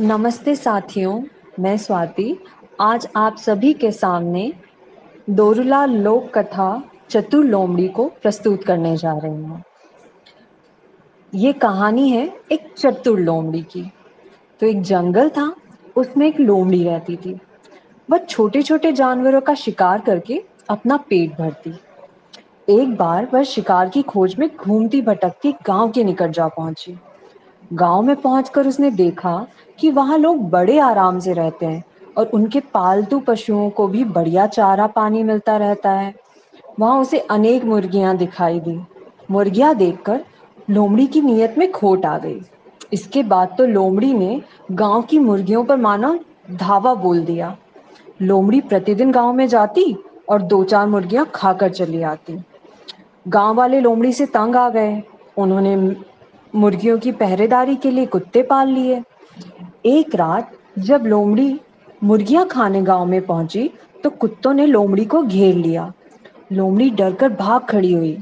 नमस्ते साथियों, मैं स्वाति। आज आप सभी के सामने दोरुला लोक कथा चतुर लोमड़ी को प्रस्तुत करने जा रही हूँ। ये कहानी है एक चतुर लोमड़ी की। तो एक जंगल था, उसमें एक लोमड़ी रहती थी। वह छोटे छोटे जानवरों का शिकार करके अपना पेट भरती। एक बार वह शिकार की खोज में घूमती भटकती गाँव के निकट जा पहुँची। गाँव में पहुंचकर उसने देखा कि वहाँ लोग बड़े आराम से रहते हैं और उनके पालतू पशुओं को भी बढ़िया चारा पानी मिलता रहता है। वहाँ उसे अनेक मुर्गियाँ दिखाई दी। मुर्गियाँ देखकर लोमड़ी की नीयत में खोट आ गई। इसके बाद तो लोमड़ी ने गाँव की मुर्गियों पर माना धावा बोल दिया। लोमड़ी प्रतिदिन गाँव में जाती और दो चार मुर्गियाँ खाकर चली आती। गाँव वाले लोमड़ी से तंग आ गए। उन्होंने मुर्गियों की पहरेदारी के लिए कुत्ते पाल लिए। एक रात जब लोमड़ी मुर्गियाँ खाने गाँव में पहुँची तो कुत्तों ने लोमड़ी को घेर लिया। लोमड़ी डरकर भाग खड़ी हुई।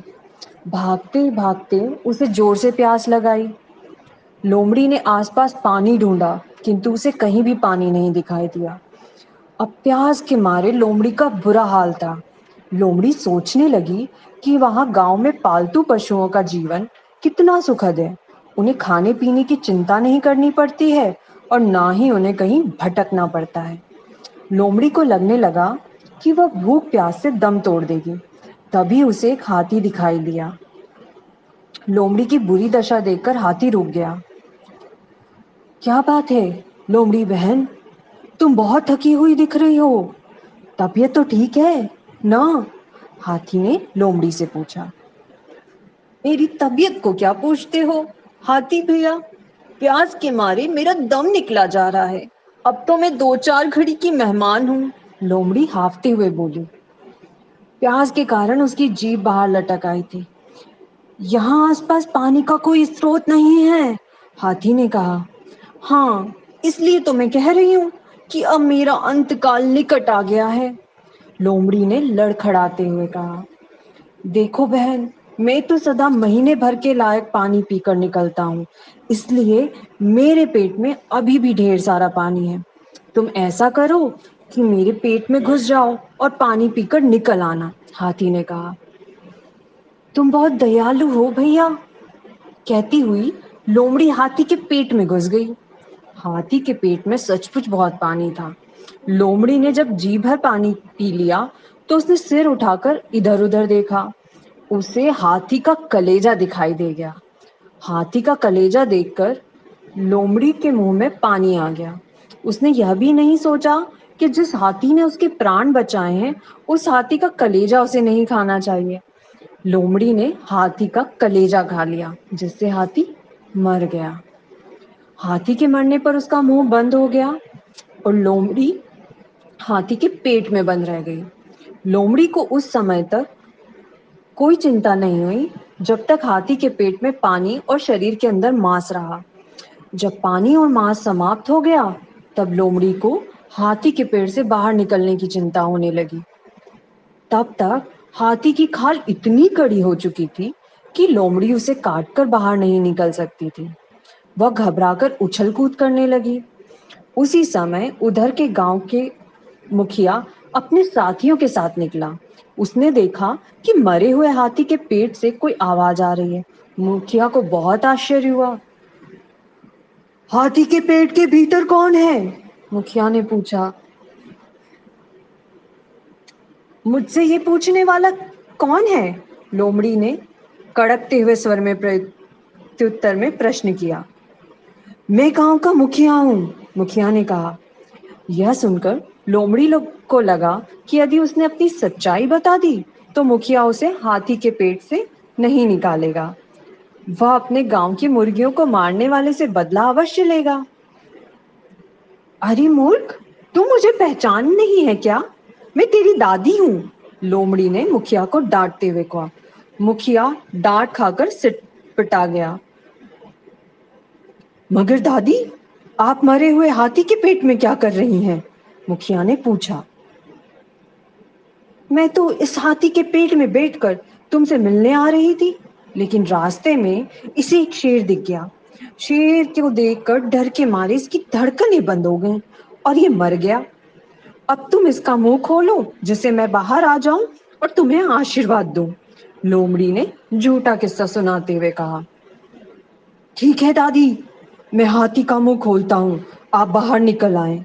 भागते भागते उसे ज़ोर से प्यास लगाई। लोमड़ी ने आसपास पानी ढूंढा, किंतु उसे कहीं भी पानी नहीं दिखाई दिया। अब प्यास के मारे लोमड़ी का बुरा हाल था। लोमड़ी सोचने लगी कि वहाँ गाँव में पालतू पशुओं का जीवन कितना सुखद है। उन्हें खाने पीने की चिंता नहीं करनी पड़ती है और ना ही उन्हें कहीं भटकना पड़ता है। लोमड़ी को लगने लगा कि वह भूख प्यास से दम तोड़ देगी। तभी उसे एक हाथी दिखाई दिया। लोमड़ी की बुरी दशा देखकर हाथी रुक गया। क्या बात है, लोमड़ी बहन? तुम बहुत थकी हुई दिख रही हो। तबीयत तो ठीक है, ना? हाथी ने लोमड़ी से पूछा। मेरी तबीयत को क्या पूछते हो? हाथी भैया, प्यास के मारे मेरा दम निकला जा रहा है। अब तो मैं दो चार घड़ी की मेहमान हूँ, लोमड़ी हाफते हुए बोली। प्यास के कारण उसकी जीभ बाहर लटक आई थी। यहाँ आसपास पानी का कोई स्रोत नहीं है, हाथी ने कहा। हाँ इसलिए तो मैं कह रही हूँ कि अब मेरा अंतकाल निकट आ गया है, लोमड़ी ने लड़खड़ाते हुए कहा। देखो बहन मैं तो सदा महीने भर के लायक पानी पीकर निकलता हूँ। इसलिए मेरे पेट में अभी भी ढेर सारा पानी है। तुम ऐसा करो कि मेरे पेट में घुस जाओ और पानी पीकर निकल आना, हाथी ने कहा। तुम बहुत दयालु हो भैया। कहती हुई लोमड़ी हाथी के पेट में घुस गई। हाथी के पेट में सचमुच बहुत पानी था। लोमड़ी ने जब जी भर पानी पी लिया तो उसने सिर उठाकर इधर उधर देखा। उसे हाथी का कलेजा दिखाई दे गया। हाथी का कलेजा देखकर लोमड़ी के मुँह में पानी आ गया। उसने यह भी नहीं सोचा कि जिस हाथी ने उसके प्राण बचाए हैं, उस हाथी का कलेजा उसे नहीं खाना चाहिए। लोमड़ी ने हाथी का कलेजा खा लिया, जिससे हाथी मर गया। हाथी के मरने पर उसका मुँह बंद हो गया और लोमड़ी हाथी के पेट में बंद रह गई। लोमड़ी को उस समय तक कोई चिंता नहीं हुई। जब तक हाथी के पेट में पानी और शरीर के अंदर मांस रहा। जब पानी और मांस समाप्त हो गया, तब लोमड़ी को हाथी के पेट से बाहर निकलने की चिंता होने लगी। तब तक हाथी की खाल इतनी कड़ी हो चुकी थी कि लोमड़ी उसे काटकर बाहर नहीं निकल सकती थी। वह घबराकर उछल कूद करने लगी। उसी समय उधर के गाँव के मुखिया अपने साथियों के साथ निकला। उसने देखा कि मरे हुए हाथी के पेट से कोई आवाज़ आ रही है। मुखिया को बहुत आश्चर्य हुआ। हाथी के पेट के भीतर कौन है? मुखिया ने पूछा। मुझसे ये पूछने वाला कौन है? लोमड़ी ने कड़कते हुए स्वर में प्रत्युत्तर में प्रश्न किया। मैं गाँव का मुखिया हूँ, मुखिया ने कहा। यह सुनकर लोमड़ी लोग को लगा कि यदि उसने अपनी सच्चाई बता दी तो मुखिया उसे हाथी के पेट से नहीं निकालेगा। वह अपने गाँव की मुर्गियों को मारने वाले से बदला अवश्य लेगा। अरे मूर्ख, तू मुझे पहचान नहीं है क्या? मैं तेरी दादी हूँ, लोमड़ी ने मुखिया को डांटते हुए कहा। मुखिया डांट खाकर सिट पिटा गया। मगर दादी आप मरे हुए हाथी के पेट में क्या कर रही हैं? मुखिया ने पूछा। मैं तो इस हाथी के पेट में बैठकर तुमसे मिलने आ रही थी, लेकिन रास्ते में इसे एक शेर दिख गया। शेर को देखकर डर के मारे इसकी धड़कनें बंद हो गई और ये मर गया। अब तुम इसका मुँह खोलो जिसे मैं बाहर आ जाऊँ और तुम्हें आशीर्वाद दूँ, लोमड़ी ने झूठा किस्सा सुनाते हुए कहा। ठीक है दादी मैं हाथी का मुँह खोलता हूँ। आप बाहर निकल आए।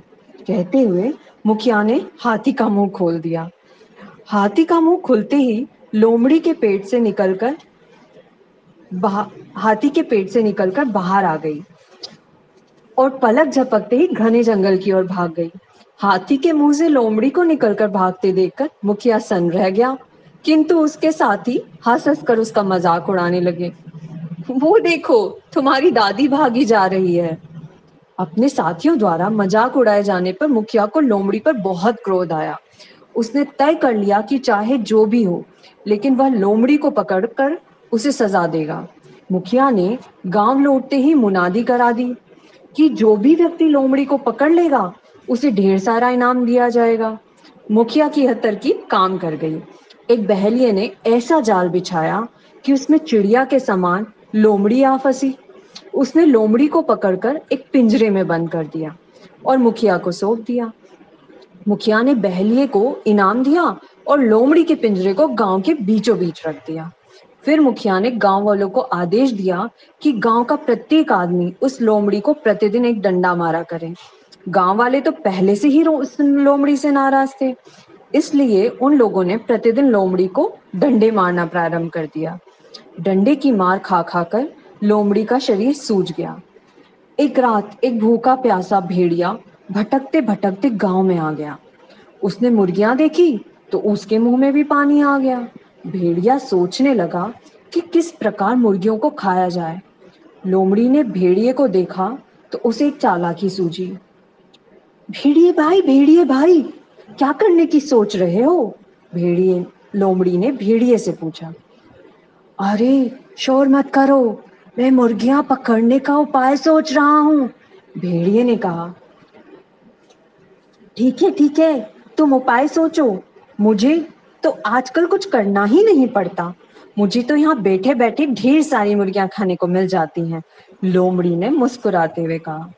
कहते हुए मुखिया ने हाथी का मुँह खोल दिया। हाथी का मुँह खुलते ही लोमड़ी के पेट से निकलकर हाथी के पेट से निकलकर बाहर आ गई और पलक झपकते ही घने जंगल की ओर भाग गई। हाथी के मुँह से लोमड़ी को निकलकर भागते देखकर मुखिया सन रह गया, किंतु उसके साथी हंस हंस कर उसका मज़ाक उड़ाने लगे। वो देखो, तुम्हारी दादी भागी जा रही है। अपने साथियों द्वारा मज़ाक उड़ाए जाने पर मुखिया को लोमड़ी पर बहुत क्रोध आया। उसने तय कर लिया कि चाहे जो भी हो, लेकिन वह लोमड़ी को पकड़कर उसे सजा देगा। मुखिया ने गाँव लौटते ही मुनादी करा दी कि जो भी व्यक्ति लोमड़ी को पकड़ लेगा, उसे ढेर सारा इनाम दिया जाएगा। मुखिया की यह तरकीब काम कर गई। एक बहलिए ने ऐसा जाल बिछाया कि उसमें चिड़िया के समान लोमड़ी आ फंसी। उसने लोमड़ी को पकड़कर एक पिंजरे में बंद कर दिया और मुखिया को सौंप दिया। मुखिया ने बहलिए को इनाम दिया और लोमड़ी के पिंजरे को गाँव के बीचों बीच रख दिया। फिर मुखिया ने गाँव वालों को आदेश दिया कि गाँव का प्रत्येक आदमी उस लोमड़ी को प्रतिदिन एक डंडा मारा करे। गाँव वाले तो पहले से ही लोमड़ी से नाराज़ थे। इसलिए उन लोगों ने प्रतिदिन लोमड़ी को डंडे मारना प्रारंभ कर दिया। डंडे की मार खा खा कर लोमड़ी का शरीर सूज गया। एक रात एक भूखा प्यासा भेड़िया भटकते भटकते गाँव में आ गया। उसने मुर्गियाँ देखी तो उसके मुँह में भी पानी आ गया। भेड़िया सोचने लगा कि किस प्रकार मुर्गियों को खाया जाए। लोमड़ी ने भेड़िए को देखा तो उसे एक चालाकी सूझी। भेड़िए भाई भेड़िए भाई, क्या करने की सोच रहे हो? भेड़िए, लोमड़ी ने भेड़िए से पूछा। अरे, शोर मत करो। मैं मुर्गियाँ पकड़ने का उपाय सोच रहा हूँ, भेड़िए ने कहा। ठीक है ठीक है, तुम उपाय सोचो। मुझे तो आजकल कुछ करना ही नहीं पड़ता। मुझे तो यहाँ बैठे बैठे ढेर सारी मुर्गियाँ खाने को मिल जाती हैं, लोमड़ी ने मुस्कुराते हुए कहा।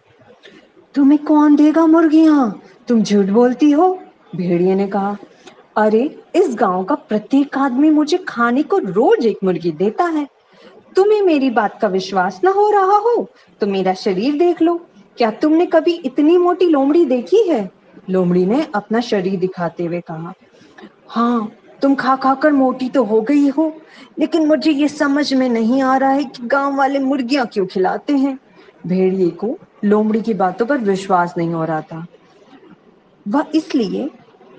तुम्हें कौन देगा मुर्गियाँ? तुम झूठ बोलती हो, भेड़िए ने कहा। अरे, इस गाँव का प्रत्येक आदमी मुझे खाने को रोज एक मुर्गी देता है। तुम्हें मेरी बात का विश्वास ना हो रहा हो तो मेरा शरीर देख लो। क्या तुमने कभी इतनी मोटी लोमड़ी देखी है? लोमड़ी ने अपना शरीर दिखाते हुए कहा हाँ तुम खा खा कर मोटी तो हो गई हो, लेकिन मुझे ये समझ में नहीं आ रहा है कि गाँव वाले मुर्गियाँ क्यों खिलाते हैं। भेड़िए को लोमड़ी की बातों पर विश्वास नहीं हो रहा था। वह इसलिए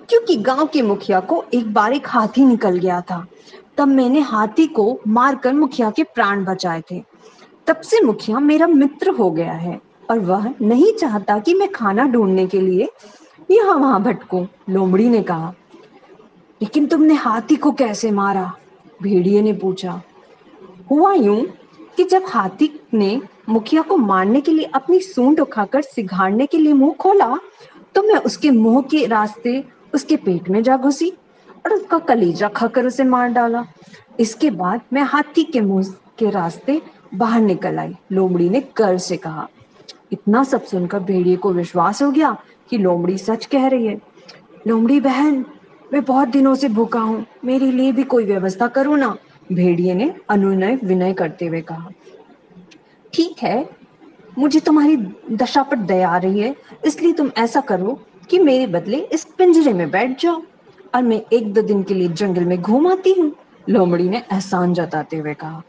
क्योंकि गाँव के मुखिया को एक बार एक हाथी निकल गया था। तब मैंने हाथी को मारकर मुखिया के प्राण बचाए थे। तब से मुखिया मेरा मित्र हो गया है और वह नहीं चाहता कि मैं खाना ढूँढने के लिए यहाँ वहाँ भटकू, लोमड़ी ने कहा। लेकिन तुमने हाथी को कैसे मारा? भेड़िए ने पूछा। हुआ यूँ कि जब हाथी ने मुखिया को मारने के लिए अपनी सूंड उठाकर सिघाड़ने के लिए मुँह खोला तो मैं उसके मुँह के रास्ते उसके पेट में जा घुसी और उसका कलेजा खाकर उसे मार डाला। इसके बाद मैं हाथी के मुँह के रास्ते बाहर निकल आई। लोमड़ी ने कर से कहा, इतना सब सुनकर भेड़िए को विश्वास हो गया कि लोमड़ी सच कह रही है। लोमड़ी बहन, मैं बहुत दिनों से भूखा हूँ, मेरे लिए भी कोई व्यवस्था करो ना। भेड़िए ने अनुनय विनय करते हुए कहा, ठीक है, मुझे तुम्हारी दशा पर दया आ रही है, इसलिए तुम ऐसा करो कि मेरे बदले इस पिंजरे में बैठ जाओ और मैं एक दो दिन के लिए जंगल में घूम आती हूँ, लोमड़ी ने एहसान जताते हुए कहा।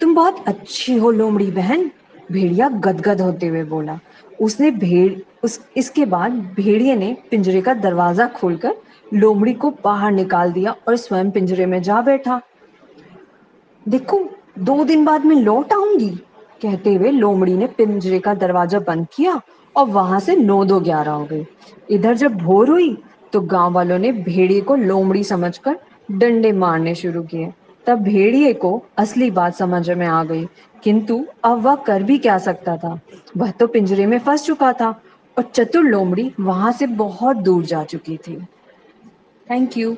तुम बहुत अच्छी हो लोमड़ी बहन, भेड़िया गदगद होते हुए बोला। उसने भेड़, उस, इसके बाद भेड़िए ने पिंजरे का दरवाज़ा खोलकर लोमड़ी को बाहर निकाल दिया और स्वयं पिंजरे में जा बैठा। देखो, दो दिन बाद मैं लौट आऊँगी, कहते हुए लोमड़ी ने पिंजरे का दरवाज़ा बंद किया और वहाँ से नौ दो ग्यारह हो गई। इधर जब भोर हुई तो गाँव वालों ने भेड़िए को लोमड़ी समझकर डंडे मारने शुरू किए। तब भेड़िए को असली बात समझ में आ गई, किंतु अब वह कर भी क्या सकता था? वह तो पिंजरे में फंस चुका था और चतुर लोमड़ी वहाँ से बहुत दूर जा चुकी थी। Thank you